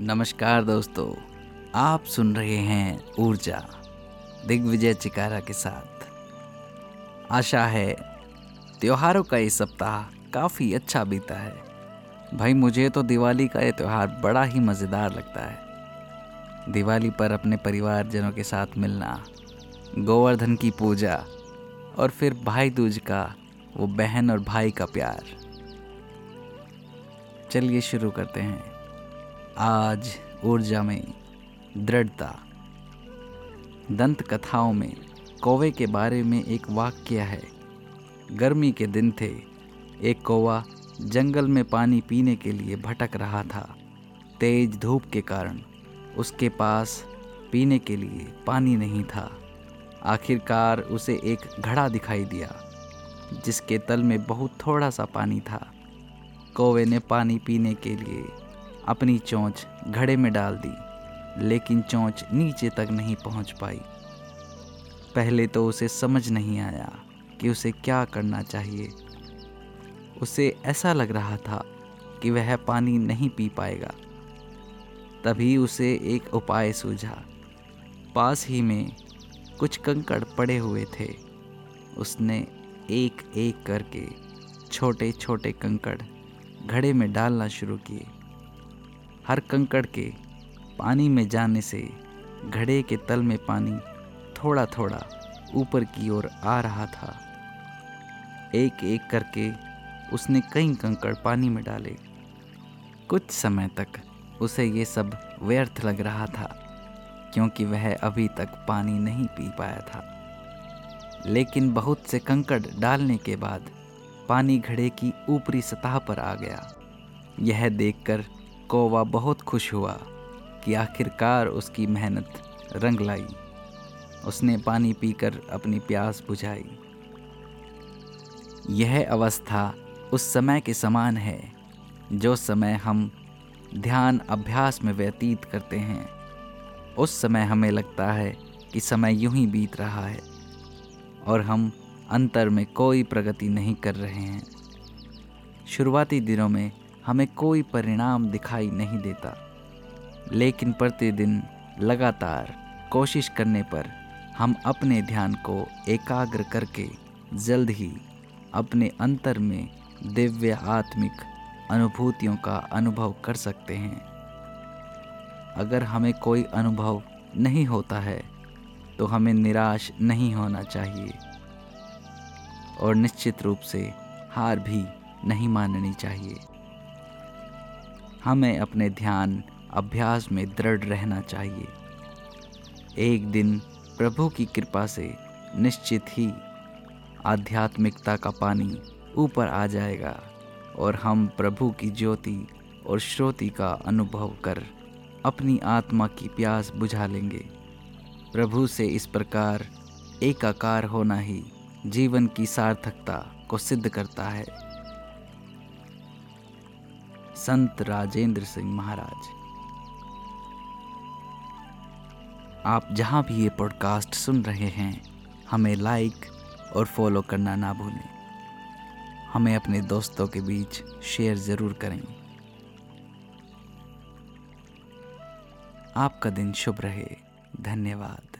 नमस्कार दोस्तों, आप सुन रहे हैं ऊर्जा, दिग्विजय चिकारा के साथ। आशा है, त्योहारों का ये सप्ताह काफ़ी अच्छा बीता है। भाई, मुझे तो दिवाली का ये त्यौहार बड़ा ही मज़ेदार लगता है। दिवाली पर अपने परिवारजनों के साथ मिलना, गोवर्धन की पूजा और फिर भाई दूज का, वो बहन और भाई का प्यार। चलिए शुरू करते हैं। आज ऊर्जा में, दृढ़ता दंत कथाओं में, कौवे के बारे में एक वाक्य है। गर्मी के दिन थे, एक कौवा जंगल में पानी पीने के लिए भटक रहा था। तेज धूप के कारण उसके पास पीने के लिए पानी नहीं था। आखिरकार उसे एक घड़ा दिखाई दिया, जिसके तल में बहुत थोड़ा सा पानी था। कौवे ने पानी पीने के लिए अपनी चोंच घड़े में डाल दी, लेकिन चोंच नीचे तक नहीं पहुँच पाई। पहले तो उसे समझ नहीं आया कि उसे क्या करना चाहिए। उसे ऐसा लग रहा था कि वह पानी नहीं पी पाएगा। तभी उसे एक उपाय सूझा। पास ही में कुछ कंकड़ पड़े हुए थे। उसने एक एक करके छोटे छोटे कंकड़ घड़े में डालना शुरू किए। हर कंकड़ के पानी में जाने से घड़े के तल में पानी थोड़ा थोड़ा ऊपर की ओर आ रहा था। एक एक करके उसने कई कंकड़ पानी में डाले। कुछ समय तक उसे ये सब व्यर्थ लग रहा था, क्योंकि वह अभी तक पानी नहीं पी पाया था। लेकिन बहुत से कंकड़ डालने के बाद पानी घड़े की ऊपरी सतह पर आ गया। यह देखकर कौवा बहुत खुश हुआ कि आखिरकार उसकी मेहनत रंग लाई। उसने पानी पीकर अपनी प्यास बुझाई। यह अवस्था उस समय के समान है, जो समय हम ध्यान अभ्यास में व्यतीत करते हैं। उस समय हमें लगता है कि समय यूँ ही बीत रहा है, और हम अंतर में कोई प्रगति नहीं कर रहे हैं। शुरुआती दिनों में हमें कोई परिणाम दिखाई नहीं देता। लेकिन प्रतिदिन लगातार कोशिश करने पर हम अपने ध्यान को एकाग्र करके जल्द ही अपने अंतर में दिव्य आत्मिक अनुभूतियों का अनुभव कर सकते हैं। अगर हमें कोई अनुभव नहीं होता है तो हमें निराश नहीं होना चाहिए और निश्चित रूप से हार भी नहीं माननी चाहिए। हमें अपने ध्यान अभ्यास में दृढ़ रहना चाहिए। एक दिन प्रभु की कृपा से निश्चित ही आध्यात्मिकता का पानी ऊपर आ जाएगा और हम प्रभु की ज्योति और श्रोति का अनुभव कर अपनी आत्मा की प्यास बुझा लेंगे। प्रभु से इस प्रकार एकाकार होना ही जीवन की सार्थकता को सिद्ध करता है। संत राजेंद्र सिंह महाराज। आप जहाँ भी ये पॉडकास्ट सुन रहे हैं, हमें लाइक और फॉलो करना ना भूलें। हमें अपने दोस्तों के बीच शेयर ज़रूर करें। आपका दिन शुभ रहे। धन्यवाद।